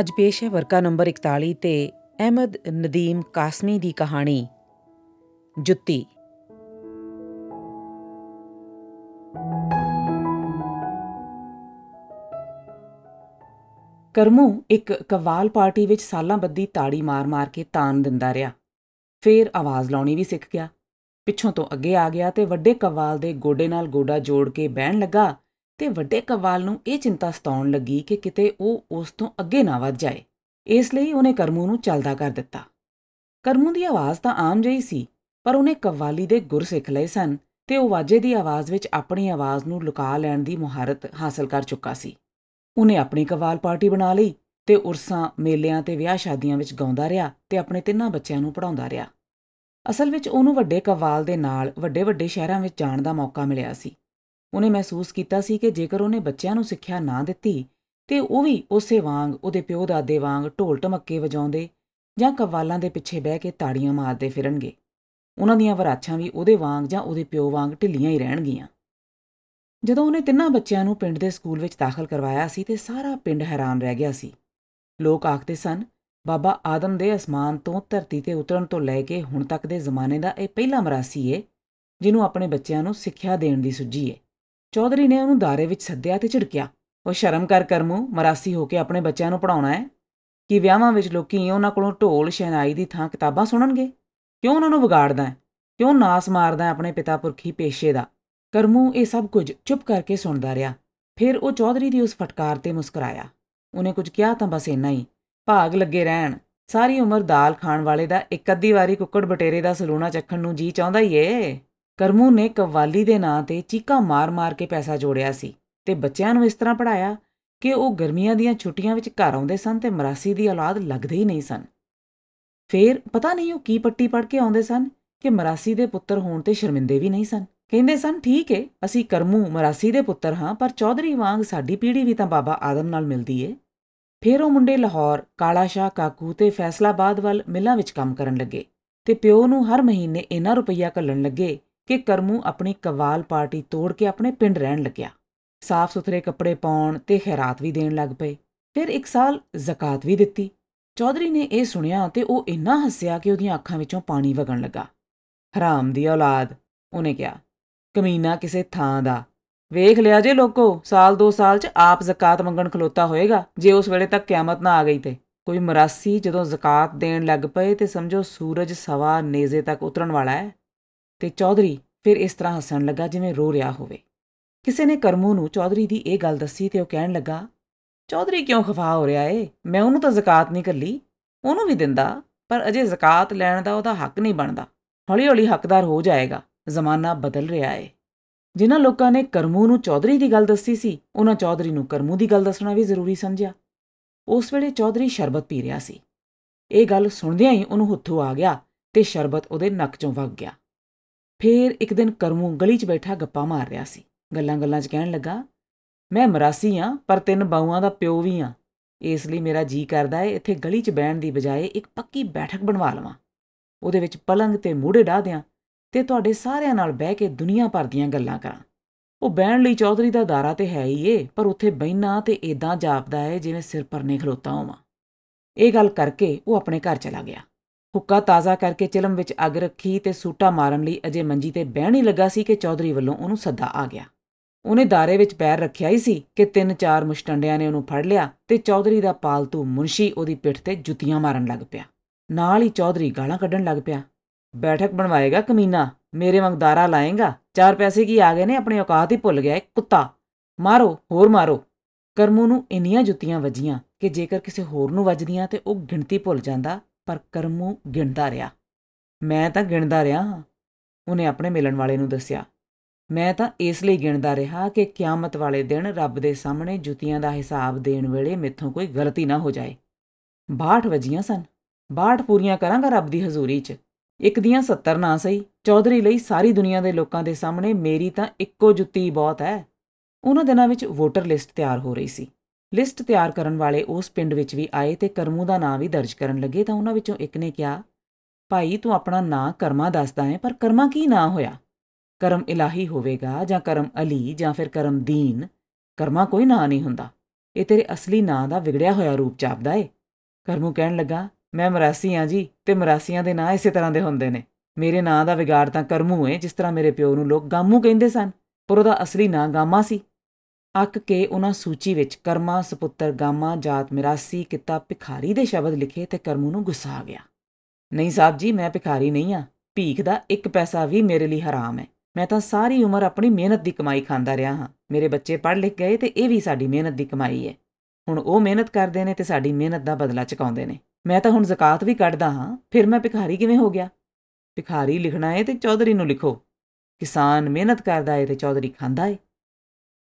ਅੱਜ ਪੇਸ਼ ਹੈ ਵਰਕਾ ਨੰਬਰ 41 ਤੇ ਅਹਿਮਦ ਨਦੀਮ ਕਾਸਮੀ ਦੀ ਕਹਾਣੀ, ਜੁੱਤੀ। ਕਰਮੂ ਇੱਕ ਕਵਾਲ ਪਾਰਟੀ ਵਿੱਚ ਸਾਲਾਂ ਬੱਦੀ ਤਾੜੀ ਮਾਰ-ਮਾਰ ਕੇ ਤਾਨ ਦਿੰਦਾ ਰਿਹਾ। ਫੇਰ ਆਵਾਜ਼ ਲਾਉਣੀ ਵੀ ਸਿੱਖ ਗਿਆ। ਪਿੱਛੋਂ ਤੋਂ ਅੱਗੇ ਆ ਗਿਆ ਤੇ ਵੱਡੇ ਕਵਾਲ ਦੇ ਗੋਡੇ ਨਾਲ ਗੋਡਾ ਜੋੜ ਕੇ ਬਹਿਣ ਲੱਗਾ ਤੇ ਵੱਡੇ ਕਵਾਲ ਨੂੰ ਇਹ ਚਿੰਤਾ ਸਤਾਉਣ ਲੱਗੀ ਕਿ ਕਿਤੇ ਉਹ ਉਸ ਤੋਂ ਅੱਗੇ ਨਾ ਵੱਧ ਜਾਏ। ਇਸ ਲਈ ਉਹਨੇ ਕਰਮੂ ਨੂੰ ਚੱਲਦਾ ਕਰ ਦਿੱਤਾ। ਕਰਮੂ ਦੀ ਆਵਾਜ਼ ਤਾਂ ਆਮ ਜਿਹੀ ਸੀ, ਪਰ ਉਹਨੇ ਕਵਾਲੀ ਦੇ ਗੁਰ ਸਿੱਖ ਲਏ ਸਨ ਤੇ ਉਹ ਵਾਜੇ ਦੀ ਆਵਾਜ਼ ਵਿੱਚ ਆਪਣੀ ਆਵਾਜ਼ ਨੂੰ ਲੁਕਾ ਲੈਣ ਦੀ ਮੁਹਾਰਤ ਹਾਸਲ ਕਰ ਚੁੱਕਾ ਸੀ। ਉਹਨੇ ਆਪਣੀ ਕਵਾਲ ਪਾਰਟੀ ਬਣਾ ਲਈ ਤੇ ਉਰਸਾਂ, ਮੇਲਿਆਂ ਤੇ ਵਿਆਹ ਸ਼ਾਦੀਆਂ ਵਿੱਚ ਗਾਉਂਦਾ ਰਿਹਾ ਤੇ ਆਪਣੇ ਤਿੰਨਾਂ ਬੱਚਿਆਂ ਨੂੰ ਪੜਾਉਂਦਾ ਰਿਹਾ। ਅਸਲ ਵਿੱਚ ਉਹਨੂੰ ਵੱਡੇ ਕਵਾਲ ਦੇ ਨਾਲ ਵੱਡੇ-ਵੱਡੇ ਸ਼ਹਿਰਾਂ ਵਿੱਚ ਜਾਣ ਦਾ ਮੌਕਾ ਮਿਲਿਆ ਸੀ। ਉਹਨੇ ਮਹਿਸੂਸ ਕੀਤਾ ਸੀ ਕਿ ਜੇਕਰ ਉਹਨੇ ਬੱਚਿਆਂ ਨੂੰ ਸਿੱਖਿਆ ਨਾ ਦਿੱਤੀ, ਤੇ ਉਹ ਵੀ ਉਸੇ ਵਾਂਗ ਉਹਦੇ ਪਿਓ ਦਾਦੇ ਵਾਂਗ ਢੋਲ ਢਮੱਕੇ ਵਜਾਉਂਦੇ ਜਾਂ ਕਵਾਲਾਂ ਦੇ ਪਿੱਛੇ ਬਹਿ ਕੇ ਤਾੜੀਆਂ ਮਾਰਦੇ ਫਿਰਨਗੇ। ਉਹਨਾਂ ਦੀਆਂ ਵਰਾਛਾਂ ਵੀ ਉਹਦੇ ਵਾਂਗ ਜਾਂ ਉਹਦੇ ਪਿਓ ਵਾਂਗ ਢਿੱਲੀਆਂ ਹੀ ਰਹਿਣਗੀਆਂ। ਜਦੋਂ ਉਹਨੇ ਤਿੰਨਾਂ ਬੱਚਿਆਂ ਨੂੰ ਪਿੰਡ ਦੇ ਸਕੂਲ ਵਿੱਚ ਦਾਖਲ ਕਰਵਾਇਆ ਸੀ ਤੇ ਸਾਰਾ ਪਿੰਡ ਹੈਰਾਨ ਰਹਿ ਗਿਆ ਸੀ। ਲੋਕ ਆਖਦੇ ਸਨ, ਬਾਬਾ ਆਦਮ ਦੇ ਅਸਮਾਨ ਤੋਂ ਧਰਤੀ ਤੇ ਉਤਰਨ ਤੋਂ ਲੈ ਕੇ ਹੁਣ ਤੱਕ ਦੇ ਜ਼ਮਾਨੇ ਦਾ ਇਹ ਪਹਿਲਾ ਮਰਾਸੀ ਏ, ਜਿਹਨੂੰ ਆਪਣੇ ਬੱਚਿਆਂ ਨੂੰ ਸਿੱਖਿਆ ਦੇਣ ਦੀ ਸੁੱਜੀ ਏ। ਚੌਧਰੀ ਨੇ ਉਹਨੂੰ ਦਾਰੇ ਵਿੱਚ ਸੱਦਿਆ ਤੇ ਝਿੜਕਿਆ। ਉਹ ਸ਼ਰਮ ਕਰ ਕਰਮੂ, ਮਰਾਸੀ ਹੋ ਕੇ ਆਪਣੇ ਬੱਚਿਆਂ ਨੂੰ ਪੜਾਉਣਾ ਹੈ। ਕਿ ਵਿਆਹਾਂ ਵਿੱਚ ਲੋਕੀ ਉਹਨਾਂ ਕੋਲੋਂ ਢੋਲ, ਸ਼ਹਿਨਾਈ ਦੀ ਥਾਂ ਕਿਤਾਬਾਂ ਸੁਣਨਗੇ? ਕਿਉਂ ਉਹਨਾਂ ਨੂੰ ਵਿਗਾੜਦਾ ਹੈ? ਕਿਉਂ ਨਾਸ ਮਾਰਦਾ ਹੈ ਆਪਣੇ ਪਿਤਾ ਪੁਰਖੀ ਪੇਸ਼ੇ ਦਾ? ਕਰਮੂ ਇਹ ਸਭ ਕੁਝ ਚੁੱਪ ਕਰਕੇ ਸੁਣਦਾ ਰਿਹਾ। ਫਿਰ ਉਹ ਚੌਧਰੀ ਦੀ ਉਸ ਫਟਕਾਰ ਤੇ ਮੁਸਕਰਾਇਆ। ਉਹਨੇ ਕੁਝ ਕਿਹਾ ਤਾਂ ਬਸ ਇੰਨਾ ਹੀ। ਭਾਗ ਲੱਗੇ ਰਹਿਣ। ਸਾਰੀ ਉਮਰ ਦਾਲ ਖਾਣ ਵਾਲੇ ਦਾ ਇੱਕ ਅੱਧੀ ਵਾਰੀ ਕੁੱਕੜ ਬਟੇਰੇ ਦਾ ਸਲੂਣਾ ਚੱਖਣ ਨੂੰ ਜੀ ਚਾਹੁੰਦਾ ਹੀ ਏ। ਕਰਮੂ ਨੇ ਕਵਾਲੀ ਦੇ ਨਾਂ ਤੇ ਚੀਕਾਂ ਮਾਰ-ਮਾਰ ਕੇ ਪੈਸਾ ਜੋੜਿਆ ਸੀ ਤੇ ਬੱਚਿਆਂ ਨੂੰ ਇਸ ਤਰ੍ਹਾਂ ਪੜਾਇਆ ਕਿ ਉਹ ਗਰਮੀਆਂ ਦੀਆਂ ਛੁੱਟੀਆਂ ਵਿੱਚ ਘਰ ਆਉਂਦੇ ਸਨ ਤੇ ਮਰਾਸੀ ਦੀ ਔਲਾਦ ਲੱਗਦੇ ਹੀ ਨਹੀਂ ਸਨ। ਫੇਰ ਪਤਾ ਨਹੀਂ ਉਹ ਕੀ ਪੱਟੀ ਪੜ ਕੇ ਆਉਂਦੇ ਸਨ ਕਿ ਮਰਾਸੀ ਦੇ ਪੁੱਤਰ ਹੋਣ ਤੇ ਸ਼ਰਮਿੰਦੇ ਵੀ ਨਹੀਂ ਸਨ। ਕਹਿੰਦੇ ਸਨ, ਠੀਕ ਏ, ਅਸੀਂ ਕਰਮੂ ਮਰਾਸੀ ਦੇ ਪੁੱਤਰ ਹਾਂ, ਪਰ ਚੌਧਰੀ ਵਾਂਗ ਸਾਡੀ ਪੀੜ੍ਹੀ ਵੀ ਤਾਂ ਬਾਬਾ ਆਦਮ ਨਾਲ ਮਿਲਦੀ ਏ। ਫਿਰ ਉਹ ਮੁੰਡੇ ਲਾਹੌਰ ਕਾਲਾ ਸ਼ਾਹ ਕਾਕੂ ਤੇ ਫੈਸਲਾਬਾਦ ਵੱਲ ਮਿਲਾਂ ਵਿੱਚ ਕੰਮ ਕਰਨ ਲੱਗੇ ਤੇ ਪਿਓ ਨੂੰ ਹਰ ਮਹੀਨੇ ਇਨਾ ਰੁਪਈਆ ਕੱਲਣ ਲੱਗੇ ਕਿ ਕਰਮੂ ਆਪਣੀ ਕਵਾਲ ਪਾਰਟੀ ਤੋੜ ਕੇ ਆਪਣੇ ਪਿੰਡ ਰਹਿਣ ਲੱਗਿਆ। ਸਾਫ਼ ਸੁਥਰੇ ਕੱਪੜੇ ਪਾਉਣ ਤੇ ਖੈਰਾਤ ਵੀ ਦੇਣ ਲੱਗ ਪਏ। ਫਿਰ ਇੱਕ ਸਾਲ ਜ਼ਕਾਤ ਵੀ ਦਿੱਤੀ। ਚੌਧਰੀ ਨੇ ਇਹ ਸੁਣਿਆ ਤੇ ਉਹ ਇੰਨਾ ਹੱਸਿਆ ਕਿ ਉਹਦੀਆਂ ਅੱਖਾਂ ਵਿੱਚੋਂ ਪਾਣੀ ਵਗਣ ਲੱਗਾ। ਹਰਾਮ ਦੀ ਔਲਾਦ, ਉਹਨੇ ਕਿਹਾ। ਕਮੀਨਾ ਕਿਸੇ ਥਾਂ ਦਾ। ਵੇਖ ਲਿਆ ਜੇ ਲੋਕੋ, ਸਾਲ ਦੋ ਸਾਲ ਚ ਆਪ ਜ਼ਕਾਤ ਮੰਗਣ ਖਲੋਤਾ ਹੋਏਗਾ, ਜੇ ਉਸ ਵੇਲੇ ਤੱਕ ਕਿਆਮਤ ਨਾ ਆ ਗਈ ਤੇ। ਕੋਈ ਮਰਾਸੀ ਜਦੋਂ ਜ਼ਕਾਤ ਦੇਣ ਲੱਗ ਪਏ ਤੇ ਸਮਝੋ ਸੂਰਜ ਸਵਾ ਨੇਜ਼ੇ ਤੱਕ ਉਤਰਨ ਵਾਲਾ ਹੈ। ਤੇ ਚੌਧਰੀ ਫਿਰ ਇਸ ਤਰ੍ਹਾਂ ਹੱਸਣ ਲੱਗਾ ਜਿਵੇਂ ਰੋ ਰਿਹਾ ਹੋਵੇ। ਕਿਸੇ ਨੇ ਕਰਮੂ ਨੂੰ ਚੌਧਰੀ ਦੀ ਇਹ ਗੱਲ ਦੱਸੀ ਤੇ ਉਹ ਕਹਿਣ ਲੱਗਾ, ਚੌਧਰੀ ਕਿਉਂ ਖਫਾ ਹੋ ਰਿਹਾ ਏ? ਮੈਂ ਉਹਨੂੰ ਤਾਂ ਜ਼ਕਾਤ ਨਹੀਂ ਕੱਲੀ ਉਹਨੂੰ ਵੀ ਦਿੰਦਾ, ਪਰ ਅਜੇ ਜ਼ਕਾਤ ਲੈਣ ਦਾ ਉਹਦਾ ਹੱਕ ਨਹੀਂ ਬਣਦਾ। ਹੌਲੀ-ਹੌਲੀ ਹੱਕਦਾਰ ਹੋ ਜਾਏਗਾ। ਜ਼ਮਾਨਾ ਬਦਲ ਰਿਹਾ ਏ। ਜਿਨ੍ਹਾਂ ਲੋਕਾਂ ਨੇ ਕਰਮੂ ਨੂੰ ਚੌਧਰੀ ਦੀ ਗੱਲ ਦੱਸੀ ਸੀ, ਉਹਨਾਂ ਚੌਧਰੀ ਨੂੰ ਕਰਮੂ ਦੀ ਗੱਲ ਦੱਸਣਾ ਵੀ ਜ਼ਰੂਰੀ ਸਮਝਿਆ। ਉਸ ਵੇਲੇ ਚੌਧਰੀ ਸ਼ਰਬਤ ਪੀ ਰਿਹਾ ਸੀ। ਇਹ ਗੱਲ ਸੁਣਦਿਆਂ ਹੀ ਉਹਨੂੰ ਹੁੱਥੂ ਆ ਗਿਆ ਤੇ ਸ਼ਰਬਤ ਉਹਦੇ ਨੱਕ 'ਚੋਂ ਵਗ ਗਿਆ। ਫੇਰ ਇੱਕ ਦਿਨ ਕਰਮੂ ਗਲੀ 'ਚ ਬੈਠਾ ਗੱਪਾਂ ਮਾਰ ਰਿਹਾ ਸੀ। ਗੱਲਾਂ-ਗੱਲਾਂ 'ਚ ਕਹਿਣ ਲੱਗਾ, ਮੈਂ ਮਰਾਸੀ ਆ, ਪਰ ਤਿੰਨ ਬਾਊਆਂ ਦਾ ਪਿਓ ਵੀ ਆ। ਇਸ ਲਈ ਮੇਰਾ ਜੀ ਕਰਦਾ ਏ, ਇੱਥੇ ਗਲੀ 'ਚ ਬਹਿਣ ਦੀ ਬਜਾਏ ਇੱਕ ਪੱਕੀ ਬੈਠਕ ਬਣਵਾ ਲਵਾਂ। ਉਹਦੇ ਵਿੱਚ ਪਲੰਗ ਤੇ ਮੂੜੇ ਢਾ ਦਿਆਂ ਤੇ ਤੁਹਾਡੇ ਸਾਰਿਆਂ ਨਾਲ ਬਹਿ ਕੇ ਦੁਨੀਆ ਭਰ ਦੀਆਂ ਗੱਲਾਂ ਕਰਾਂ। ਉਹ ਬਹਿਣ ਲਈ ਚੌਧਰੀ ਦਾ ਦਾਰਾ ਤੇ ਹੈ ਹੀ ਏ, ਪਰ ਉੱਥੇ ਬੈਣਾ ਤੇ ਇਦਾਂ ਜਾਪਦਾ ਏ, ਜਿਵੇਂ ਸਿਰ ਪਰਨੇ ਖਲੋਤਾ ਹੋਵਾਂ। ਇਹ ਗੱਲ ਕਰਕੇ ਉਹ ਆਪਣੇ ਘਰ ਚਲਾ ਗਿਆ। ਹੁੱਕਾ ਤਾਜ਼ਾ ਕਰਕੇ ਚਿਲਮ ਵਿੱਚ ਅੱਗ ਰੱਖੀ ਤੇ ਸੂਟਾ ਮਾਰਨ ਲਈ ਅਜੇ ਮੰਜੀ ਤੇ ਬਹਿਣ ਹੀ ਲੱਗਾ ਸੀ ਕਿ ਚੌਧਰੀ ਵੱਲੋਂ ਉਹਨੂੰ ਸੱਦਾ ਆ ਗਿਆ। ਉਹਨੇ ਦਾਰੇ ਵਿੱਚ ਪੈਰ ਰੱਖਿਆ ਹੀ ਸੀ ਕਿ ਤਿੰਨ ਚਾਰ ਮੁਸ਼ਟੰਡਿਆਂ ਨੇ ਉਹਨੂੰ ਫੜ ਲਿਆ ਤੇ ਚੌਧਰੀ ਦਾ ਪਾਲਤੂ ਮੁਨਸ਼ੀ ਉਹਦੀ ਪਿੱਠ ਤੇ ਜੁੱਤੀਆਂ ਮਾਰਨ ਲੱਗ ਪਿਆ। ਨਾਲ ਹੀ ਚੌਧਰੀ ਗਾਲਾਂ ਕੱਢਣ ਲੱਗ ਪਿਆ। ਬੈਠਕ ਬਣਵਾਏਗਾ ਕਮੀਨਾ? ਮੇਰੇ ਵਾਂਗ ਦਾਰਾ ਲਾਏਗਾ? ਚਾਰ ਪੈਸੇ ਕੀ ਆ ਗਏ ਨੇ? ਆਪਣੀ ਔਕਾਤ ਹੀ ਭੁੱਲ ਗਿਆ ਇੱਕ ਕੁੱਤਾ। ਮਾਰੋ, ਹੋਰ ਮਾਰੋ। ਕਰਮੂ ਨੂੰ ਇੰਨੀਆਂ ਜੁੱਤੀਆਂ ਵੱਜੀਆਂ ਕਿ ਜੇਕਰ ਕਿਸੇ ਹੋਰ ਨੂੰ ਵੱਜਦੀਆਂ ਤੇ ਉਹ ਗਿਣਤੀ ਭੁੱਲ ਜਾਂਦਾ ਪਰ ਕਰਮੂ ਗਿਣਦਾ ਰਿਹਾ। ਮੈਂ ਤਾਂ ਗਿਣਦਾ ਰਿਹਾ ਹਾਂ, ਉਹਨੇ ਆਪਣੇ ਮਿਲਣ ਵਾਲੇ ਨੂੰ ਦੱਸਿਆ। ਮੈਂ ਤਾਂ ਇਸ ਲਈ ਗਿਣਦਾ ਰਿਹਾ ਕਿ ਕਿਆਮਤ ਵਾਲੇ ਦਿਨ ਰੱਬ ਦੇ ਸਾਹਮਣੇ ਜੁੱਤੀਆਂ ਦਾ ਹਿਸਾਬ ਦੇਣ ਵੇਲੇ ਮੇਥੋਂ ਕੋਈ ਗਲਤੀ ਨਾ ਹੋ ਜਾਏ। 62 ਵਜੀਆਂ ਸਨ। 62 ਪੂਰੀਆਂ ਕਰਾਂਗਾ ਰੱਬ ਦੀ ਹਜ਼ੂਰੀ 'ਚ। ਇੱਕ ਦੀਆਂ 70 ਨਾ ਸਹੀ, ਚੌਧਰੀ ਲਈ ਸਾਰੀ ਦੁਨੀਆ ਦੇ ਲੋਕਾਂ ਦੇ ਸਾਹਮਣੇ ਮੇਰੀ ਤਾਂ ਇੱਕੋ ਜੁੱਤੀ ਬਹੁਤ ਹੈ। ਉਹਨਾਂ ਦਿਨਾਂ ਵਿੱਚ ਵੋਟਰ ਲਿਸਟ ਤਿਆਰ ਹੋ ਰਹੀ ਸੀ। ਲਿਸਟ ਤਿਆਰ ਕਰਨ ਵਾਲੇ ਉਸ ਪਿੰਡ ਵਿੱਚ ਵੀ ਆਏ ਤੇ ਕਰਮੂ ਦਾ ਨਾਂ ਵੀ ਦਰਜ ਕਰਨ ਲੱਗੇ ਤਾਂ ਉਹਨਾਂ ਵਿੱਚੋਂ ਇੱਕ ਨੇ ਕਿਹਾ, ਭਾਈ, ਤੂੰ ਆਪਣਾ ਨਾਂ ਕਰਮਾ ਦੱਸਦਾ ਹੈ, ਪਰ ਕਰਮਾ ਕੀ ਨਾਂ ਹੋਇਆ? ਕਰਮ ਇਲਾਹੀ ਹੋਵੇਗਾ ਜਾਂ ਕਰਮ ਅਲੀ ਜਾਂ ਫਿਰ ਕਰਮ ਦੀਨ? ਕਰਮਾ ਕੋਈ ਨਾਂ ਨਹੀਂ ਹੁੰਦਾ। ਇਹ ਤੇਰੇ ਅਸਲੀ ਨਾਂ ਦਾ ਵਿਗੜਿਆ ਹੋਇਆ ਰੂਪ ਚਾਪਦਾ ਏ। ਕਰਮੂ ਕਹਿਣ ਲੱਗਾ, ਮੈਂ ਮਰਾਸੀ ਆ ਜੀ ਤੇ ਮਰਾਸੀਆਂ ਦੇ ਨਾਂ ਇਸੇ ਤਰ੍ਹਾਂ ਦੇ ਹੁੰਦੇ ਨੇ। ਮੇਰੇ ਨਾਂ ਦਾ ਵਿਗਾੜ ਤਾਂ ਕਰਮੂ ਏ, ਜਿਸ ਤਰ੍ਹਾਂ ਮੇਰੇ ਪਿਓ ਨੂੰ ਲੋਕ ਗਾਮੂ ਕਹਿੰਦੇ ਸਨ, ਪਰ ਉਹਦਾ ਅਸਲੀ ਨਾਂ ਗਾਮਾ ਸੀ। ਅੱਕ ਕੇ ਉਹਨਾਂ ਸੂਚੀ ਵਿੱਚ ਕਰਮਾ, ਸੁਪੁੱਤਰ, ਗਾਮਾ, ਜਾਤ, ਮਿਰਾਸੀ, ਕਿੱਤਾ, ਭਿਖਾਰੀ ਦੇ ਸ਼ਬਦ ਲਿਖੇ ਤੇ ਕਰਮੂ ਨੂੰ ਗੁੱਸਾ ਆ ਗਿਆ। ਨਹੀਂ ਸਾਹਿਬ ਜੀ, ਮੈਂ ਭਿਖਾਰੀ ਨਹੀਂ ਆ। ਭੀਖ ਦਾ ਇੱਕ ਪੈਸਾ ਵੀ ਮੇਰੇ ਲਈ ਹਰਾਮ ਹੈ। ਮੈਂ ਤਾਂ ਸਾਰੀ ਉਮਰ ਆਪਣੀ ਮਿਹਨਤ ਦੀ ਕਮਾਈ ਖਾਂਦਾ ਰਿਹਾ ਹਾਂ। ਮੇਰੇ ਬੱਚੇ ਪੜ੍ਹ ਲਿਖ ਗਏ ਤੇ ਇਹ ਵੀ ਸਾਡੀ ਮਿਹਨਤ ਦੀ ਕਮਾਈ ਹੈ। ਹੁਣ ਉਹ ਮਿਹਨਤ ਕਰਦੇ ਨੇ ਤੇ ਸਾਡੀ ਮਿਹਨਤ ਦਾ ਬਦਲਾ ਚੁਕਾਉਂਦੇ ਨੇ। ਮੈਂ ਤਾਂ ਹੁਣ ਜ਼ਕਾਤ ਵੀ ਕੱਢਦਾ ਹਾਂ। ਫਿਰ ਮੈਂ ਭਿਖਾਰੀ ਕਿਵੇਂ ਹੋ ਗਿਆ? ਭਿਖਾਰੀ ਲਿਖਣਾ ਹੈ ਤੇ ਚੌਧਰੀ ਨੂੰ ਲਿਖੋ। ਕਿਸਾਨ ਮਿਹਨਤ ਕਰਦਾ ਹੈ ਤੇ ਚੌਧਰੀ ਖਾਂਦਾ ਹੈ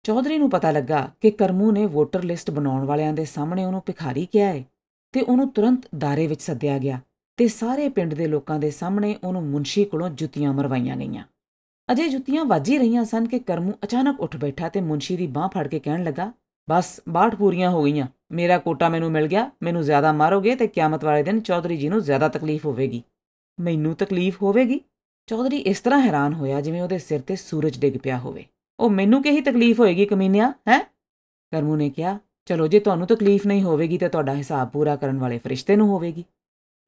ਚੌਧਰੀ ਨੂੰ ਪਤਾ ਲੱਗਾ ਕਿ ਕਰਮੂ ਨੇ ਵੋਟਰ ਲਿਸਟ ਬਣਾਉਣ ਵਾਲਿਆਂ ਦੇ ਸਾਹਮਣੇ ਉਹਨੂੰ ਭਿਖਾਰੀ ਕਿਹਾ ਹੈ ਤੇ ਉਹਨੂੰ ਤੁਰੰਤ ਦਾਰੇ ਵਿੱਚ ਸੱਦਿਆ ਗਿਆ ਤੇ ਸਾਰੇ ਪਿੰਡ ਦੇ ਲੋਕਾਂ ਦੇ ਸਾਹਮਣੇ ਉਹਨੂੰ ਮੁੰਸ਼ੀ ਕੋਲੋਂ ਜੁੱਤੀਆਂ ਮਰਵਾਈਆਂ ਗਈਆਂ। ਅਜੇ ਜੁੱਤੀਆਂ ਵੱਜੀ ਰਹੀਆਂ ਸਨ ਕਿ ਕਰਮੂ ਅਚਾਨਕ ਉੱਠ ਬੈਠਾ ਤੇ ਮੁੰਸ਼ੀ ਦੀ ਬਾਹ ਫੜ ਕੇ ਕਹਿਣ ਲੱਗਾ, ਬਸ ਬਾਠ ਪੂਰੀਆਂ ਹੋ ਗਈਆਂ। ਮੇਰਾ ਕੋਟਾ ਮੈਨੂੰ ਮਿਲ ਗਿਆ, ਮੈਨੂੰ ਜ਼ਿਆਦਾ ਮਾਰੋਗੇ ਤੇ ਕਿਆਮਤ ਵਾਲੇ ਦਿਨ ਚੌਧਰੀ ਜੀ ਨੂੰ ਜ਼ਿਆਦਾ ਤਕਲੀਫ ਹੋਵੇਗੀ। ਮੈਨੂੰ ਤਕਲੀਫ ਹੋਵੇਗੀ? ਚੌਧਰੀ ਇਸ ਤਰ੍ਹਾਂ ਹੈਰਾਨ ਹੋਇਆ ਜਿਵੇਂ ਉਹਦੇ ਸਿਰ ਤੇ ਸੂਰਜ ਡਿੱਗ ਪਿਆ ਹੋਵੇ। ਉਹ ਮੈਨੂੰ ਕਿਹੀ ਤਕਲੀਫ ਹੋਏਗੀ ਕਮੀਨਿਆ, ਹੈ? ਕਰਮੂ ਨੇ ਕਿਹਾ, ਚਲੋ ਜੇ ਤੁਹਾਨੂੰ ਤਕਲੀਫ ਨਹੀਂ ਹੋਵੇਗੀ ਤੇ ਤੁਹਾਡਾ ਹਿਸਾਬ ਪੂਰਾ ਕਰਨ ਵਾਲੇ ਫਰਿਸ਼ਤੇ ਨੂੰ ਹੋਵੇਗੀ।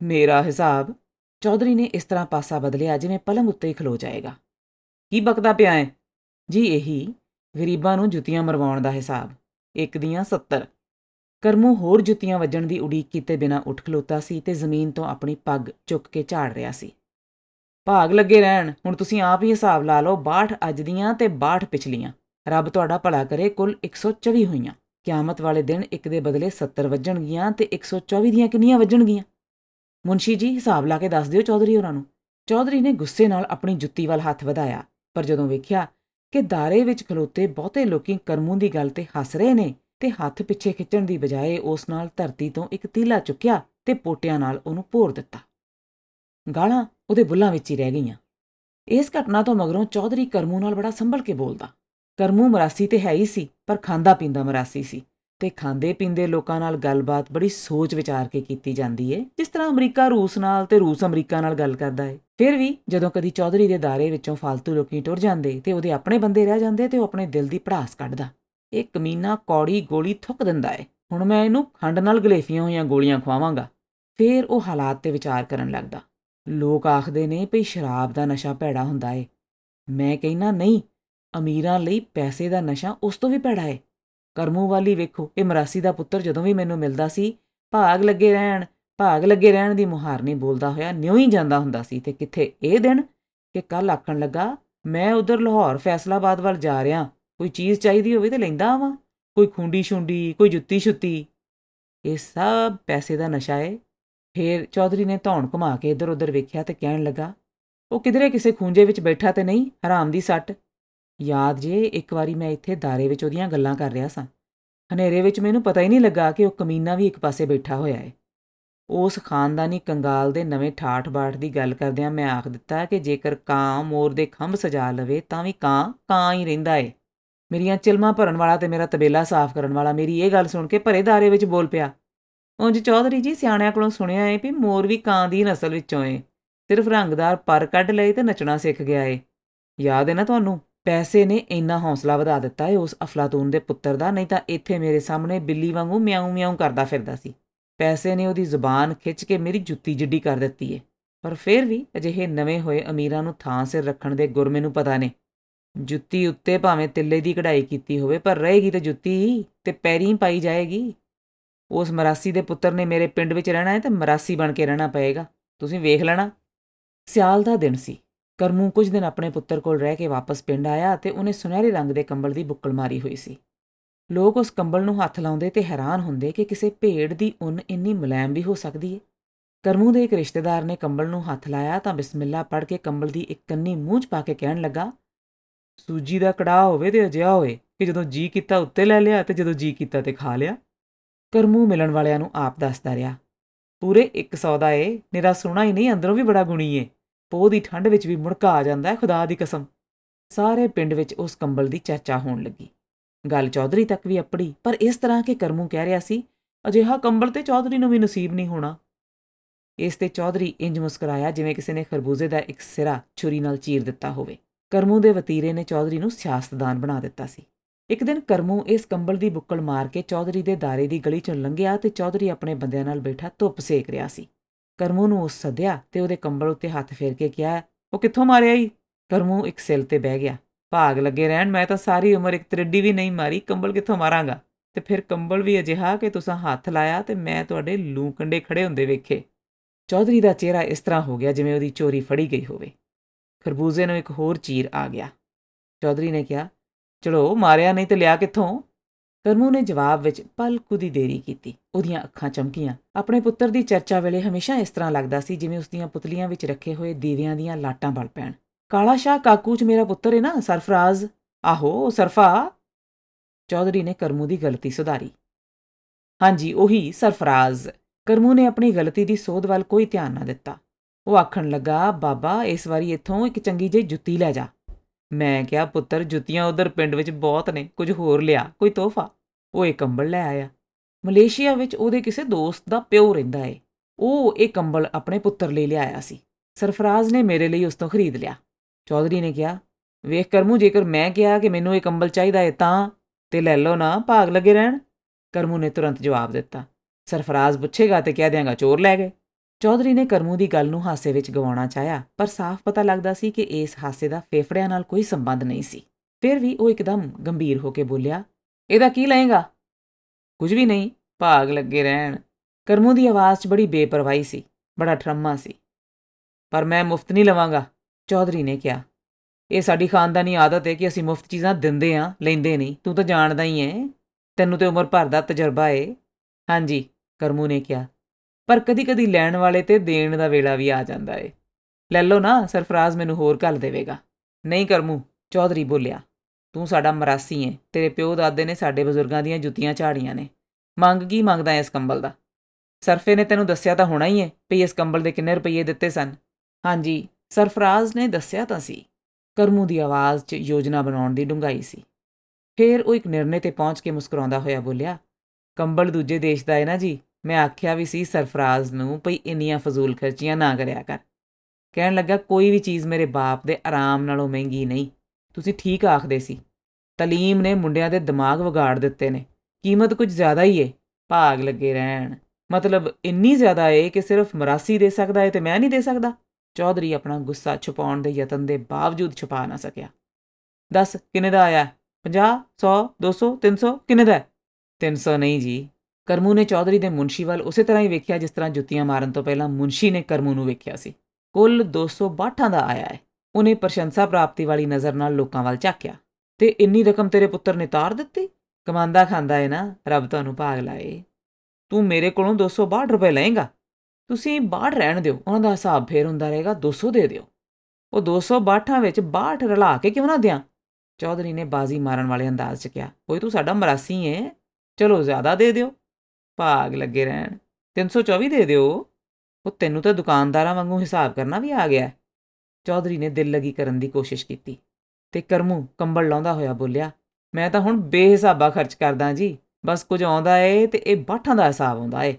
ਮੇਰਾ ਹਿਸਾਬ, ਚੌਧਰੀ ਨੇ ਇਸ ਤਰ੍ਹਾਂ ਪਾਸਾ ਬਦਲਿਆ ਜਿਵੇਂ ਪਲੰਗ ਉੱਤੇ ਹੀ ਖਲੋ ਜਾਏਗਾ। ਕੀ ਬਕਦਾ ਪਿਆ ਹੈ ਜੀ ਇਹੀ, ਗਰੀਬਾਂ ਨੂੰ ਜੁੱਤੀਆਂ ਮਰਵਾਉਣ ਦਾ ਹਿਸਾਬ, ਇੱਕ ਦੀਆਂ 70 ਕਰਮੂ ਹੋਰ ਜੁੱਤੀਆਂ ਵੱਜਣ ਦੀ ਉਡੀਕ ਕੀਤੇ ਬਿਨਾ ਉੱਠ ਖਲੋਤਾ ਸੀ ਤੇ ਜ਼ਮੀਨ ਤੋਂ ਆਪਣੀ ਪੱਗ ਚੁੱਕ ਕੇ ਝਾੜ ਰਿਹਾ ਸੀ। ਭਾਗ ਲੱਗੇ ਰਹਿਣ। ਹੁਣ ਤੁਸੀਂ ਆਪ ਹੀ ਹਿਸਾਬ ਲਾ ਲਓ 62 ਅੱਜ ਦੀਆਂ ਤੇ 62 ਪਿਛਲੀਆਂ। ਰੱਬ ਤੁਹਾਡਾ ਭਲਾ ਕਰੇ, ਕੁੱਲ 124 ਹੋਈਆਂ। ਕਿਆਮਤ ਵਾਲੇ ਦਿਨ ਇੱਕ ਦੇ ਬਦਲੇ 70 ਵੱਜਣਗੀਆਂ ਤੇ 124 ਦੀਆਂ ਕਿੰਨੀਆਂ ਵੱਜਣਗੀਆਂ? ਮੁੰਸ਼ੀ ਜੀ, ਹਿਸਾਬ ਲਾ ਕੇ ਦੱਸ ਦਿਓ ਚੌਧਰੀ ਹੋਰਾਂ ਨੂੰ। ਚੌਧਰੀ ਨੇ ਗੁੱਸੇ ਨਾਲ ਆਪਣੀ ਜੁੱਤੀ ਵੱਲ ਹੱਥ ਵਧਾਇਆ, ਪਰ ਜਦੋਂ ਵੇਖਿਆ ਕਿ ਦਾਰੇ ਵਿੱਚ ਖਲੋਤੇ ਬਹੁਤੇ ਲੋਕੀ ਕਰਮੂ ਦੀ ਗੱਲ ਤੇ ਹੱਸ ਰਹੇ ਨੇ ਤੇ ਹੱਥ ਪਿੱਛੇ ਖਿੱਚਣ ਦੀ ਬਜਾਏ ਉਸ ਨਾਲ ਧਰਤੀ ਤੋਂ ਇੱਕ ਤੀਲਾ ਚੁੱਕਿਆ ਤੇ ਪੋਟਿਆਂ ਨਾਲ ਉਹਨੂੰ ਭੋਰ ਦਿੱਤਾ। ਗਾਲਾਂ ਉਹਦੇ ਬੁੱਲਾਂ ਵਿੱਚ ਹੀ ਰਹਿ ਗਈਆਂ। ਇਸ ਘਟਨਾ ਤੋਂ ਮਗਰੋਂ ਚੌਧਰੀ ਕਰਮੂ ਨਾਲ ਬੜਾ ਸੰਭਲ ਕੇ ਬੋਲਦਾ। ਕਰਮੂ ਮਰਾਸੀ ਤੇ ਹੈ ਹੀ ਸੀ, ਪਰ ਖਾਂਦਾ ਪੀਂਦਾ ਮਰਾਸੀ ਸੀ ਤੇ ਖਾਂਦੇ ਪੀਂਦੇ ਲੋਕਾਂ ਨਾਲ ਗੱਲਬਾਤ ਬੜੀ ਸੋਚ ਵਿਚਾਰ ਕੇ ਕੀਤੀ ਜਾਂਦੀ ਏ, ਜਿਸ ਤਰ੍ਹਾਂ ਅਮਰੀਕਾ ਰੂਸ ਨਾਲ ਤੇ ਰੂਸ ਅਮਰੀਕਾ ਨਾਲ ਗੱਲ ਕਰਦਾ ਏ। ਫਿਰ ਵੀ ਜਦੋਂ ਕਦੀ ਚੌਧਰੀ ਦੇ ਦਾਰੇ ਵਿੱਚੋਂ ਫालतू ਲੋਕੀ ਟੁਰ ਜਾਂਦੇ ਤੇ ਉਹਦੇ ਆਪਣੇ ਬੰਦੇ ਰਹਿ ਜਾਂਦੇ ਤੇ ਉਹ ਆਪਣੇ ਦਿਲ ਦੀ ਪੜਾਸ ਕੱਢਦਾ। ਇਹ ਕਮੀਨਾ ਕੌੜੀ ਗੋਲੀ ਥੁੱਕ ਦਿੰਦਾ ਏ। ਹੁਣ ਮੈਂ ਇਹਨੂੰ ਖੰਡ ਨਾਲ ਗਲੇਫੀਆਂ ਹੋਈਆਂ ਗੋਲੀਆਂ ਖਵਾਵਾਂਗਾ। ਫਿਰ ਉਹ ਹਾਲਾਤ ਤੇ ਵਿਚਾਰ ਕਰਨ ਲੱਗਦਾ। ਲੋਕ ਆਖਦੇ ਨੇ ਭਈ ਸ਼ਰਾਬ ਦਾ ਨਸ਼ਾ ਭੈੜਾ ਹੁੰਦਾ ਏ। ਮੈਂ ਕਹਿੰਨਾ, ਨਹੀਂ, ਅਮੀਰਾਂ ਲਈ ਪੈਸੇ ਦਾ ਨਸ਼ਾ ਉਸ ਤੋਂ ਵੀ ਭੈੜਾ ਏ। ਕਰਮੂ ਵਾਲੀ ਵੇਖੋ, ਇਹ ਮਰਾਸੀ ਦਾ ਪੁੱਤਰ ਜਦੋਂ ਵੀ ਮੈਨੂੰ ਮਿਲਦਾ ਸੀ, ਭਾਗ ਲੱਗੇ ਰਹਿਣ, ਭਾਗ ਲੱਗੇ ਰਹਿਣ ਦੀ ਮੁਹਾਰਨੀ ਬੋਲਦਾ ਹੋਇਆ, ਨਿਉ ਹੀ ਜਾਂਦਾ ਹੁੰਦਾ ਸੀ। ਤੇ ਕਿੱਥੇ ਇਹ ਦਿਨ ਕਿ ਕੱਲ ਆਖਣ ਲੱਗਾ, ਮੈਂ ਉਧਰ ਲਾਹੌਰ ਫੈਸਲਾਬਾਦ ਵੱਲ ਜਾ ਰਿਹਾ, ਕੋਈ ਚੀਜ਼ ਚਾਹੀਦੀ ਹੋਵੇ ਤੇ ਲੈਂਦਾ ਆਵਾਂ, ਕੋਈ ਖੁੰਡੀ ਛੁੰਡੀ ਕੋਈ ਜੁੱਤੀ ਛੁੱਤੀ ਇਹ ਸਭ ਪੈਸੇ ਦਾ ਨਸ਼ਾ ਏ। ਫੇਰ ਚੌਧਰੀ ਨੇ ਧੌਣ ਘੁਮਾ ਕੇ ਇੱਧਰ ਉੱਧਰ ਵੇਖਿਆ ਤੇ ਕਹਿਣ ਲੱਗਾ, ਉਹ ਕਿਧਰੇ ਕਿਸੇ ਖੂੰਜੇ ਵਿੱਚ ਬੈਠਾ ਤੇ ਨਹੀਂ, ਹਰਾਮ ਦੀ ਸੱਟ? ਯਾਦ ਜੇ, ਇੱਕ ਵਾਰੀ ਮੈਂ ਇੱਥੇ ਦਾਰੇ ਵਿੱਚ ਉਹਦੀਆਂ ਗੱਲਾਂ ਕਰ ਰਿਹਾ ਸਾਂ। ਹਨੇਰੇ ਵਿੱਚ ਮੈਨੂੰ ਪਤਾ ਹੀ ਨਹੀਂ ਲੱਗਾ ਕਿ ਉਹ ਕਮੀਨਾ ਵੀ ਇੱਕ ਪਾਸੇ ਬੈਠਾ ਹੋਇਆ ਹੈ ਉਸ ਖਾਨਦਾਨੀ ਕੰਗਾਲ ਦੇ ਨਵੇਂ ਠਾਠ ਬਾਠ ਦੀ ਗੱਲ ਕਰਦਿਆਂ ਮੈਂ ਆਖ ਦਿੱਤਾ ਕਿ ਜੇਕਰ ਕਾਂ ਮੋਰ ਦੇ ਖੰਭ ਸਜਾ ਲਵੇ ਤਾਂ ਵੀ ਕਾਂ ਕਾਂ ਹੀ ਰਹਿੰਦਾ ਏ। ਮੇਰੀਆਂ ਚਿਲਮਾਂ ਭਰਨ ਵਾਲਾ ਤੇ ਮੇਰਾ ਤਬੇਲਾ ਸਾਫ਼ ਕਰਨ ਵਾਲਾ ਮੇਰੀ ਇਹ ਗੱਲ ਸੁਣ ਕੇ ਭਰੇ ਦਾਰੇ ਵਿੱਚ ਬੋਲ ਪਿਆ। ਉਂਝ ਚੌਧਰੀ ਜੀ ਸਿਆਣਿਆਂ ਕੋਲੋਂ ਸੁਣਿਆ ਏ ਵੀ ਮੋਰ ਵੀ ਕਾਂ ਦੀ ਨਸਲ ਵਿੱਚੋਂ ਏ। ਸਿਰਫ ਰੰਗਦਾਰ ਪਰ ਕੱਢ ਲਈ ਤੇ ਨੱਚਣਾ ਸਿੱਖ ਗਿਆ ਏ। ਯਾਦ ਹੈ ਨਾ ਤੁਹਾਨੂੰ? ਪੈਸੇ ਨੇ ਇੰਨਾ ਹੌਸਲਾ ਵਧਾ ਦਿੱਤਾ ਏ ਉਸ ਅਫਲਾਤੂਨ ਦੇ ਪੁੱਤਰ ਦਾ, ਨਹੀਂ ਤਾਂ ਇੱਥੇ ਮੇਰੇ ਸਾਹਮਣੇ ਬਿੱਲੀ ਵਾਂਗੂ ਮਿਆਉਂ ਮਿਆਉਂ ਕਰਦਾ ਫਿਰਦਾ ਸੀ। ਪੈਸੇ ਨੇ ਉਹਦੀ ਜ਼ੁਬਾਨ ਖਿੱਚ ਕੇ ਮੇਰੀ ਜੁੱਤੀ ਜਿੱਡੀ ਕਰ ਦਿੱਤੀ ਏ। ਪਰ ਫਿਰ ਵੀ ਅਜਿਹੇ ਨਵੇਂ ਹੋਏ ਅਮੀਰਾਂ ਨੂੰ ਥਾਂ ਸਿਰ ਰੱਖਣ ਦੇ ਗੁਰ ਮੈਨੂੰ ਪਤਾ ਨੇ। ਜੁੱਤੀ ਉੱਤੇ ਭਾਵੇਂ ਤਿੱਲੇ ਦੀ ਕਢਾਈ ਕੀਤੀ ਹੋਵੇ, ਪਰ ਰਹੇਗੀ ਤੇ ਜੁੱਤੀ ਤੇ ਪੈਰੀਂ ਪਾਈ ਜਾਏਗੀ। ਉਸ ਮਰਾਸੀ ਦੇ ਪੁੱਤਰ ਨੇ ਮੇਰੇ ਪਿੰਡ ਵਿੱਚ ਰਹਿਣਾ ਹੈ ਤੇ ਮਰਾਸੀ ਬਣ ਕੇ ਰਹਿਣਾ ਪਏਗਾ। ਤੁਸੀਂ ਵੇਖ ਲੈਣਾ। ਸਿਆਲ ਦਾ ਦਿਨ ਸੀ। ਕਰਮੂ ਕੁਝ ਦਿਨ ਆਪਣੇ ਪੁੱਤਰ ਕੋਲ ਰਹਿ ਕੇ ਵਾਪਸ ਪਿੰਡ ਆਇਆ ਤੇ ਉਹਨੇ ਸੁਨਹਿਰੇ ਰੰਗ ਦੇ ਕੰਬਲ ਦੀ ਬੁੱਕਲ ਮਾਰੀ ਹੋਈ ਸੀ। ਲੋਕ ਉਸ ਕੰਬਲ ਨੂੰ ਹੱਥ ਲਾਉਂਦੇ ਤੇ ਹੈਰਾਨ ਹੁੰਦੇ ਕਿ ਕਿਸੇ ਭੇਡ ਦੀ ਉੱਨ ਇੰਨੀ ਮੁਲਾਇਮ ਵੀ ਹੋ ਸਕਦੀ ਹੈ ਕਰਮੂ ਦੇ ਇੱਕ ਰਿਸ਼ਤੇਦਾਰ ਨੇ ਕੰਬਲ ਨੂੰ ਹੱਥ ਲਾਇਆ ਤਾਂ ਬਿਸਮਿਲ੍ਲਾ ਪੜ੍ਹ ਕੇ ਕੰਬਲ ਦੀ ਇੱਕ ਕੰਨੀ ਮੂੰਹ 'ਚ ਪਾ ਕੇ ਕਹਿਣ ਲੱਗਾ, ਸੂਜੀ ਦਾ ਕੜਾਹ ਹੋਵੇ ਤੇ ਅਜਿਹਾ ਹੋਵੇ ਕਿ ਜਦੋਂ ਜੀ ਕੀਤਾ ਉੱਤੇ ਲੈ ਲਿਆ ਤੇ ਜਦੋਂ ਜੀ ਕੀਤਾ ਤੇ ਖਾ ਲਿਆ। ਕਰਮੂ ਮਿਲਣ ਵਾਲਿਆਂ ਨੂੰ ਆਪ ਦੱਸਦਾ ਰਿਹਾ। ਪੂਰੇ 100 ਦਾ ਏ। ਨਿਰਾ ਸੋਹਣਾ ਹੀ ਨਹੀਂ ਅੰਦਰੋਂ ਵੀ ਬੜਾ ਗੁਣੀ ਏ। ਪੋਹ ਦੀ ਠੰਡ ਵਿੱਚ ਵੀ ਮੁੜਕਾ ਆ ਜਾਂਦਾ ਹੈ, ਖੁਦਾ ਦੀ ਕਸਮ। ਸਾਰੇ ਪਿੰਡ ਵਿੱਚ ਉਸ ਕੰਬਲ ਦੀ ਚਰਚਾ ਹੋਣ ਲੱਗੀ। ਗੱਲ ਚੌਧਰੀ ਤੱਕ ਵੀ ਅਪੜੀ, ਪਰ ਇਸ ਤਰ੍ਹਾਂ ਕਿ ਕਰਮੂ ਕਹਿ ਰਿਹਾ ਸੀ, ਅਜਿਹਾ ਕੰਬਲ ਤੇ ਚੌਧਰੀ ਨੂੰ ਵੀ ਨਸੀਬ ਨਹੀਂ ਹੋਣਾ। ਇਸ ਤੇ ਚੌਧਰੀ ਇੰਜ ਮੁਸਕਰਾਇਆ ਜਿਵੇਂ ਕਿਸੇ ਨੇ ਖਰਬੂਜ਼ੇ ਦਾ ਇੱਕ ਸਿਰਾ ਛੁਰੀ ਨਾਲ ਚੀਰ ਦਿੱਤਾ ਹੋਵੇ। ਕਰਮੂ ਦੇ ਵਤੀਰੇ ਨੇ ਚੌਧਰੀ ਨੂੰ ਸਿਆਸਤਦਾਨ ਬਣਾ ਦਿੱਤਾ ਸੀ। ਇੱਕ ਦਿਨ ਕਰਮੂ ਇਸ ਕੰਬਲ ਦੀ ਬੁੱਕਲ ਮਾਰ ਕੇ ਚੌਧਰੀ ਦੇ ਦਾਰੇ ਦੀ ਗਲੀ ਚੋਂ ਲੰਘਿਆ ਤੇ ਚੌਧਰੀ ਆਪਣੇ ਬੰਦਿਆਂ ਨਾਲ ਬੈਠਾ ਧੁੱਪ ਸੇਕ ਰਿਹਾ ਸੀ। ਕਰਮੂ ਨੂੰ ਉਸ ਸੱਦਿਆ ਤੇ ਉਹਦੇ ਕੰਬਲ ਉੱਤੇ ਹੱਥ ਫੇਰ ਕੇ ਕਿਹਾ, ਉਹ ਕਿੱਥੋਂ ਮਾਰਿਆ ਈ? ਕਰਮੂ ਇੱਕ ਸਿਲ ਤੇ ਬਹਿ ਗਿਆ। ਭਾਗ ਲੱਗੇ ਰਹਿਣ, ਮੈਂ ਤਾਂ ਸਾਰੀ ਉਮਰ ਇੱਕ ਤਰੱਡੀ ਵੀ ਨਹੀਂ ਮਾਰੀ, ਕੰਬਲ ਕਿੱਥੋਂ ਮਾਰਾਂਗਾ? ਤੇ ਫਿਰ ਕੰਬਲ ਵੀ ਅਜਿਹਾ ਕਿ ਤੁਸੀਂ ਹੱਥ ਲਾਇਆ ਤੇ ਮੈਂ ਤੁਹਾਡੇ ਲੂ ਕੰਡੇ ਖੜੇ ਹੁੰਦੇ ਵੇਖੇ। ਚੌਧਰੀ ਦਾ ਚਿਹਰਾ ਇਸ ਤਰ੍ਹਾਂ ਹੋ ਗਿਆ ਜਿਵੇਂ ਉਹਦੀ ਚੋਰੀ ਫੜੀ ਗਈ ਹੋਵੇ। ਖਰਬੂਜ਼ੇ ਨੂੰ ਇੱਕ ਹੋਰ ਚੀਰ ਆ ਗਿਆ। ਚੌਧਰੀ ਨੇ ਕਿਹਾ ਚਲੋ ਮਾਰਿਆ ਨਹੀਂ ਤੇ ਲਿਆ ਕਿੱਥੋਂ? ਕਰਮੂ ਨੇ ਜਵਾਬ ਵਿੱਚ ਪਲ ਕੁ ਦੀ ਦੇਰੀ ਕੀਤੀ। ਉਹਦੀਆਂ ਅੱਖਾਂ ਚਮਕੀਆਂ। ਆਪਣੇ ਪੁੱਤਰ ਦੀ ਚਰਚਾ ਵੇਲੇ ਹਮੇਸ਼ਾ ਇਸ ਤਰ੍ਹਾਂ ਲੱਗਦਾ ਸੀ ਜਿਵੇਂ ਉਸ ਦੀਆਂ ਪੁਤਲੀਆਂ ਵਿੱਚ ਰੱਖੇ ਹੋਏ ਦੀਵਿਆਂ ਦੀਆਂ ਲਾਟਾਂ ਬਲ ਪੈਣ। ਕਾਲਾ ਸ਼ਾਹ ਕਾਕੂ ਚ ਮੇਰਾ ਪੁੱਤਰ ਹੈ ਨਾ, ਸਰਫਰਾਜ਼? ਆਹੋ, ਸਰਫਾ? ਚੌਧਰੀ ਨੇ ਕਰਮੂ ਦੀ ਗਲਤੀ ਸੁਧਾਰੀ। ਹਾਂਜੀ, ਉਹੀ ਸਰਫਰਾਜ਼। ਕਰਮੂ ਨੇ ਆਪਣੀ ਗਲਤੀ ਦੀ ਸੋਧ ਵੱਲ ਕੋਈ ਧਿਆਨ ਨਾ ਦਿੱਤਾ। ਉਹ ਆਖਣ ਲੱਗਾ, ਬਾਬਾ, ਇਸ ਵਾਰੀ ਇੱਥੋਂ ਇੱਕ ਚੰਗੀ ਜਿਹੀ ਜੁੱਤੀ ਲੈ ਜਾ। ਮੈਂ ਕਿਹਾ, ਪੁੱਤਰ, ਜੁੱਤੀਆਂ ਉਧਰ ਪਿੰਡ ਵਿੱਚ ਬਹੁਤ ਨੇ, ਕੁਝ ਹੋਰ ਲਿਆ, ਕੋਈ ਤੋਹਫਾ? ਉਹ ਇਹ ਕੰਬਲ ਲੈ ਆਇਆ। ਮਲੇਸ਼ੀਆ ਵਿੱਚ ਉਹਦੇ ਕਿਸੇ ਦੋਸਤ ਦਾ ਪਿਓ ਰਹਿੰਦਾ ਏ। ਉਹ ਇਹ ਕੰਬਲ ਆਪਣੇ ਪੁੱਤਰ ਲਈ ਲਿਆਇਆ ਸੀ। ਸਰਫਰਾਜ਼ ਨੇ ਮੇਰੇ ਲਈ ਉਸ ਤੋਂ ਖਰੀਦ ਲਿਆ। ਚੌਧਰੀ ਨੇ ਕਿਹਾ, ਵੇਖ ਕਰਮੂ, ਜੇਕਰ ਮੈਂ ਕਿਹਾ ਕਿ ਮੈਨੂੰ ਇਹ ਕੰਬਲ ਚਾਹੀਦਾ ਏ ਤਾਂ, ਤੇ ਲੈ ਲਓ ਨਾ, ਭਾਗ ਲੱਗੇ ਰਹਿਣ। ਕਰਮੂ ਨੇ ਤੁਰੰਤ ਜਵਾਬ ਦਿੱਤਾ। ਸਰਫਰਾਜ਼ ਪੁੱਛੇਗਾ ਤੇ ਕਹਿ ਦਿਆਂਗਾ, ਚੋਰ ਲੈ ਗਏ। ਚੌਧਰੀ ਨੇ ਕਰਮੂ ਦੀ ਗੱਲ ਨੂੰ ਹਾਸੇ ਵਿੱਚ ਗਵਾਉਣਾ ਚਾਹਿਆ, ਪਰ ਸਾਫ਼ ਪਤਾ ਲੱਗਦਾ ਸੀ ਕਿ ਇਸ ਹਾਸੇ ਦਾ ਫੇਫੜਿਆਂ ਨਾਲ ਕੋਈ ਸੰਬੰਧ ਨਹੀਂ ਸੀ। ਫਿਰ ਵੀ ਉਹ ਇੱਕਦਮ ਗੰਭੀਰ ਹੋ ਕੇ ਬੋਲਿਆ, ਇਹਦਾ ਕੀ ਲਏਗਾ? ਕੁਝ ਵੀ ਨਹੀਂ, ਭਾਗ ਲੱਗੇ ਰਹਿਣ। ਕਰਮੂ ਦੀ ਆਵਾਜ਼ 'ਚ ਬੜੀ ਬੇਪਰਵਾਹੀ ਸੀ, ਬੜਾ ਠਰਮਾ ਸੀ। ਪਰ ਮੈਂ ਮੁਫਤ ਨਹੀਂ ਲਵਾਂਗਾ, ਚੌਧਰੀ ਨੇ ਕਿਹਾ। ਇਹ ਸਾਡੀ ਖਾਨਦਾਨੀ ਆਦਤ ਹੈ ਕਿ ਅਸੀਂ ਮੁਫਤ ਚੀਜ਼ਾਂ ਦਿੰਦੇ ਆਂ, ਲੈਂਦੇ ਨਹੀਂ। ਤੂੰ ਤਾਂ ਜਾਣਦਾ ਹੀ ਹੈ ਤੈਨੂੰ ਤੇ ਉਮਰ ਭਰ ਦਾ ਤਜਰਬਾ ਏ। ਹਾਂਜੀ, ਕਰਮੂ ਨੇ ਕਿਹਾ। ਪਰ ਕਦੀ-ਕਦੀ ਲੈਣ ਵਾਲੇ ਤੇ ਦੇਣ ਦਾ ਵੇਲਾ ਵੀ ਆ ਜਾਂਦਾ ਏ। ਲੈ ਲਓ ਨਾ, ਸਰਫਰਾਜ਼ ਮੈਨੂੰ ਹੋਰ ਕੱਲ ਦੇਵੇਗਾ। ਨਹੀਂ ਕਰਮੂ, ਚੌਧਰੀ ਬੋਲਿਆ, ਤੂੰ ਸਾਡਾ ਮਰਾਸੀ ਏ, ਤੇਰੇ ਪਿਓ ਦਾਦੇ ਨੇ ਸਾਡੇ ਬਜ਼ੁਰਗਾਂ ਦੀਆਂ ਜੁੱਤੀਆਂ ਝਾੜੀਆਂ ਨੇ। ਮੰਗ ਕੀ ਮੰਗਦਾ ਇਸ ਕੰਬਲ ਦਾ? ਸਰਫੇ ਨੇ ਤੈਨੂੰ ਦੱਸਿਆ ਤਾਂ ਹੋਣਾ ਹੀ ਏ ਵੀ ਇਸ ਕੰਬਲ ਦੇ ਕਿੰਨੇ ਰੁਪਏ ਦਿੱਤੇ ਸਨ। ਹਾਂਜੀ, ਸਰਫਰਾਜ਼ ਨੇ ਦੱਸਿਆ ਤਾਂ ਸੀ। ਕਰਮੂ ਦੀ ਆਵਾਜ਼ 'ਚ ਯੋਜਨਾ ਬਣਾਉਣ ਦੀ ਡੂੰਘਾਈ ਸੀ। ਫਿਰ ਉਹ ਇੱਕ ਨਿਰਣੇ ਤੇ ਪਹੁੰਚ ਕੇ ਮੁਸਕਰਾਉਂਦਾ ਹੋਇਆ ਬੋਲਿਆ, ਕੰਬਲ ਦੂਜੇ ਦੇਸ਼ ਦਾ ਹੈ ਨਾ ਜੀ ਮੈਂ ਆਖਿਆ ਵੀ ਸੀ ਸਰਫਰਾਜ਼ ਨੂੰ ਭਈ ਇੰਨੀਆਂ ਫਜ਼ੂਲ ਖਰਚੀਆਂ ਨਾ ਕਰਿਆ ਕਰ। ਕਹਿਣ ਲੱਗਾ, ਕੋਈ ਵੀ ਚੀਜ਼ ਮੇਰੇ ਬਾਪ ਦੇ ਆਰਾਮ ਨਾਲੋਂ ਮਹਿੰਗੀ ਨਹੀਂ। ਤੁਸੀਂ ਠੀਕ ਆਖਦੇ ਸੀ। ਤਲੀਮ ਨੇ ਮੁੰਡਿਆਂ ਦੇ ਦਿਮਾਗ ਵਿਗਾੜ ਦਿੱਤੇ ਨੇ। ਕੀਮਤ ਕੁਝ ਜ਼ਿਆਦਾ ਹੀ ਏ। ਭਾਗ ਲੱਗੇ ਰਹਿਣ। ਮਤਲਬ ਇੰਨੀ ਜ਼ਿਆਦਾ ਏ ਕਿ ਸਿਰਫ ਮਰਾਸੀ ਦੇ ਸਕਦਾ ਏ ਤੇ ਮੈਂ ਨਹੀਂ ਦੇ ਸਕਦਾ। ਚੌਧਰੀ ਆਪਣਾ ਗੁੱਸਾ ਛੁਪਾਉਣ ਦੇ ਯਤਨ ਦੇ ਬਾਵਜੂਦ ਛੁਪਾ ਨਾ ਸਕਿਆ। ਦੱਸ ਕਿੰਨੇ ਦਾ ਆਇਆ? 50 100 200 300 ਕਿੰਨੇ ਦਾ? 300 ਨਹੀਂ ਜੀ। ਕਰਮੂ ਨੇ ਚੌਧਰੀ ਦੇ ਮੁੰਸ਼ੀ ਵੱਲ ਉਸੇ ਤਰ੍ਹਾਂ ਹੀ ਵੇਖਿਆ ਜਿਸ ਤਰ੍ਹਾਂ ਜੁੱਤੀਆਂ ਮਾਰਨ ਤੋਂ ਪਹਿਲਾਂ ਮੁੰਸ਼ੀ ਨੇ ਕਰਮੂ ਨੂੰ ਵੇਖਿਆ ਸੀ। ਕੁੱਲ 262 ਦਾ ਆਇਆ ਹੈ। ਉਹਨੇ ਪ੍ਰਸ਼ੰਸਾ ਪ੍ਰਾਪਤੀ ਵਾਲੀ ਨਜ਼ਰ ਨਾਲ ਲੋਕਾਂ ਵੱਲ ਝਾਕਿਆ। ਤੇ ਇੰਨੀ ਰਕਮ ਤੇਰੇ ਪੁੱਤਰ ਨੇ ਤਾਰ ਦਿੱਤੀ? ਕਮਾਂਦਾ ਖਾਂਦਾ ਹੈ ਨਾ, ਰੱਬ ਤੁਹਾਨੂੰ ਭਾਗ ਲਾਏ। ਤੂੰ ਮੇਰੇ ਕੋਲੋਂ 262 ਰੁਪਏ ਲਏਗਾ? ਤੁਸੀਂ ਬਾਹਰ ਰਹਿਣ ਦਿਓ, ਉਹਨਾਂ ਦਾ ਹਿਸਾਬ ਫੇਰ ਹੁੰਦਾ ਰਹੇਗਾ 200 ਦੇ ਦਿਓ। ਉਹ 262 ਵਿੱਚ 62 ਰਲਾ ਕੇ ਕਿਉਂ ਨਾ ਦਿਆਂ? ਚੌਧਰੀ ਨੇ ਬਾਜ਼ੀ ਮਾਰਨ ਵਾਲੇ ਅੰਦਾਜ਼ 'ਚ ਕਿਹਾ ਓਏ ਤੂੰ ਸਾਡਾ ਮਰਾਸੀ ਏ। ਚਲੋ ਜ਼ਿਆਦਾ ਦੇ ਦਿਓ। ਭਾਗ ਲੱਗੇ ਰਹਿਣ। 324 ਦੇ ਦਿਓ। ਉਹ ਤੈਨੂੰ ਤਾਂ ਦੁਕਾਨਦਾਰਾਂ ਵਾਂਗੂ ਹਿਸਾਬ ਕਰਨਾ ਵੀ ਆ ਗਿਆ। ਚੌਧਰੀ ਨੇ ਦਿਲ ਲਗੀ ਕਰਨ ਦੀ ਕੋਸ਼ਿਸ਼ ਕੀਤੀ ਤੇ ਕਰਮੂ ਕੰਬਲ ਲਾਉਂਦਾ ਹੋਇਆ ਬੋਲਿਆ, ਮੈਂ ਤਾਂ ਹੁਣ ਬੇਹਿਸਾਬਾ ਖਰਚ ਕਰਦਾ ਜੀ। ਬਸ ਕੁਝ ਆਉਂਦਾ ਏ ਤੇ ਇਹ ਬਾਠਾਂ ਦਾ ਹਿਸਾਬ ਆਉਂਦਾ ਏ।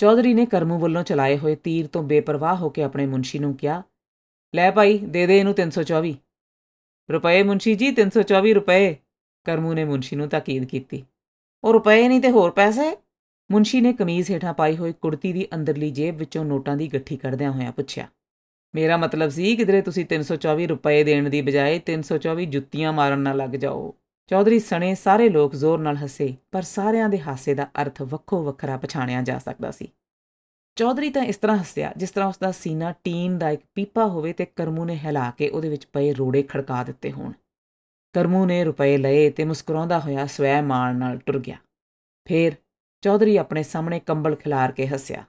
ਚੌਧਰੀ ਨੇ ਕਰਮੂ ਵੱਲੋਂ ਚਲਾਏ ਹੋਏ ਤੀਰ ਤੋਂ ਬੇਪਰਵਾਹ ਹੋ ਕੇ ਆਪਣੇ ਮੁੰਸ਼ੀ ਨੂੰ ਕਿਹਾ, ਲੈ ਭਾਈ, ਦੇ ਦੇ ਇਹਨੂੰ 324 ਰੁਪਏ ਮੁੰਸ਼ੀ ਜੀ 324 ਰੁਪਏ। ਕਰਮੂ ਨੇ ਮੁੰਸ਼ੀ ਨੂੰ ਤਾਕੀਦ ਕੀਤੀ, ਉਹ ਰੁਪਏ ਨਹੀਂ ਤੇ ਹੋਰ ਪੈਸੇ? ਮੁੰਸ਼ੀ ਨੇ ਕਮੀਜ਼ ਹੇਠਾਂ ਪਾਈ ਹੋਈ ਕੁੜਤੀ ਦੀ ਅੰਦਰਲੀ ਜੇਬ ਵਿੱਚੋਂ ਨੋਟਾਂ ਦੀ ਗੱਠੀ ਕੱਢਦਿਆਂ ਹੋਇਆਂ ਪੁੱਛਿਆ, ਮੇਰਾ ਮਤਲਬ ਸੀ ਕਿਧਰੇ ਤੁਸੀਂ 324 ਰੁਪਏ ਦੇਣ ਦੀ ਬਜਾਏ 324 ਜੁੱਤੀਆਂ ਮਾਰਨ ਨਾ ਲੱਗ ਜਾਓ? ਚੌਧਰੀ ਸਣੇ ਸਾਰੇ ਲੋਕ ਜ਼ੋਰ ਨਾਲ ਹੱਸੇ, ਪਰ ਸਾਰਿਆਂ ਦੇ ਹਾਸੇ ਦਾ ਅਰਥ ਵੱਖੋ ਵੱਖਰਾ ਪਛਾਣਿਆ ਜਾ ਸਕਦਾ ਸੀ। ਚੌਧਰੀ ਤਾਂ ਇਸ ਤਰ੍ਹਾਂ ਹੱਸਿਆ, ਜਿਸ ਤਰ੍ਹਾਂ ਉਸ ਦਾ ਸੀਨਾ ਟੀਨ ਦਾ ਇੱਕ ਪੀਪਾ ਹੋਵੇ ਤੇ ਕਰਮੂ ਨੇ ਹਿਲਾ ਕੇ ਉਹਦੇ ਵਿੱਚ ਪਏ ਰੋੜੇ ਖੜਕਾ ਦਿੱਤੇ ਹੋਣ। ਕਰਮੂ ਨੇ ਰੁਪਏ ਲਏ ਤੇ ਮੁਸਕਰਾਉਂਦਾ ਹੋਇਆ ਸਵੈ ਮਾਣ ਨਾਲ ਟੁਰ ਗਿਆ। ਫੇਰ ਚੌਧਰੀ ਆਪਣੇ ਸਾਹਮਣੇ ਕੰਬਲ ਖਿਲਾਰ ਕੇ ਹੱਸਿਆ।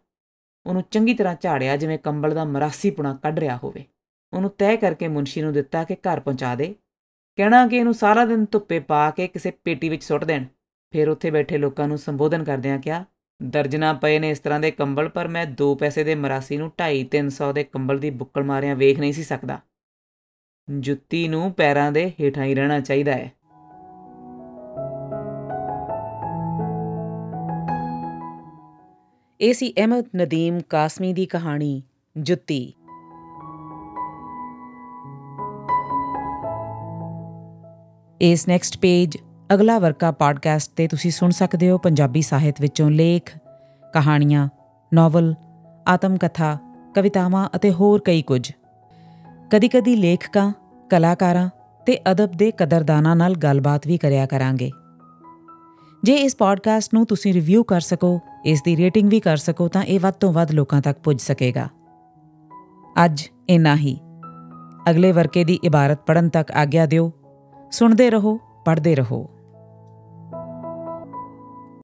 ਉਹਨੂੰ ਚੰਗੀ ਤਰ੍ਹਾਂ ਝਾੜਿਆ ਜਿਵੇਂ ਕੰਬਲ ਦਾ ਮਰਾਸੀ ਪੁਣਾ ਕੱਢ ਰਿਹਾ ਹੋਵੇ। ਉਹਨੂੰ ਤੈਅ ਕਰਕੇ ਮੁੰਸ਼ੀ ਨੂੰ ਦਿੱਤਾ ਕਿ ਘਰ ਪਹੁੰਚਾ ਦੇ। ਕਹਿਣਾ ਕਿ ਇਹਨੂੰ ਸਾਰਾ ਦਿਨ ਧੁੱਪੇ ਪਾ ਕੇ ਕਿਸੇ ਪੇਟੀ ਵਿੱਚ ਸੁੱਟ ਦੇਣ। ਫਿਰ ਉੱਥੇ ਬੈਠੇ ਲੋਕਾਂ ਨੂੰ ਸੰਬੋਧਨ ਕਰਦਿਆਂ ਕਿਹਾ, ਦਰਜਨਾ ਪਏ ਨੇ ਇਸ ਤਰ੍ਹਾਂ ਦੇ ਕੰਬਲ, ਪਰ ਮੈਂ 2 ਪੈਸੇ ਦੇ ਮਰਾਸੀ ਨੂੰ 2.5 300 ਦੇ ਕੰਬਲ ਦੀ ਬੁੱਕਲ ਮਾਰਿਆਂ ਵੇਖ ਨਹੀਂ ਸੀ ਸਕਦਾ। ਜੁੱਤੀ ਨੂੰ ਪੈਰਾਂ ਦੇ ਹੇਠਾਂ ਹੀ ਰਹਿਣਾ ਚਾਹੀਦਾ ਹੈ। ਇਹ ਸੀ ਅਹਿਮਦ ਨਦੀਮ ਕਾਸਮੀ ਦੀ ਕਹਾਣੀ, ਜੁੱਤੀ। ਇਸ ਨੈਕਸਟ ਪੇਜ ਅਗਲਾ ਵਰਕਾ ਪੋਡਕਾਸਟ ਤੇ ਤੁਸੀਂ ਸੁਣ ਸਕਦੇ ਹੋ ਪੰਜਾਬੀ ਸਾਹਿਤ ਵਿੱਚੋਂ ਲੇਖ, ਕਹਾਣੀਆਂ ਨੋਵਲ ਆਤਮ ਕਥਾ ਕਵਿਤਾਵਾਂ ਅਤੇ ਹੋਰ ਕਈ ਕੁਝ। ਕਦੀ-ਕਦੀ ਲੇਖਕਾਂ, ਕਲਾਕਾਰਾਂ ਤੇ ਅਦਬ ਦੇ ਕਦਰਦਾਨਾਂ ਨਾਲ ਗੱਲਬਾਤ ਵੀ ਕਰਿਆ ਕਰਾਂਗੇ। ਜੇ ਇਸ ਪੋਡਕਾਸਟ ਨੂੰ ਤੁਸੀਂ ਰਿਵਿਊ ਕਰ ਸਕੋ, ਇਸ ਦੀ ਰੇਟਿੰਗ ਵੀ ਕਰ ਸਕੋ, ਤਾਂ ਇਹ ਵੱਧ ਤੋਂ ਵੱਧ ਲੋਕਾਂ ਤੱਕ ਪੁੱਜ ਸਕੇਗਾ। ਅੱਜ ਇਨਾ ਹੀ। ਅਗਲੇ ਵਰਕੇ ਦੀ ਇਬਾਰਤ ਪੜਨ ਤੱਕ ਆਗਿਆ ਦਿਓ। ਸੁਣਦੇ ਰਹੋ, ਪੜ੍ਹਦੇ ਰਹੋ।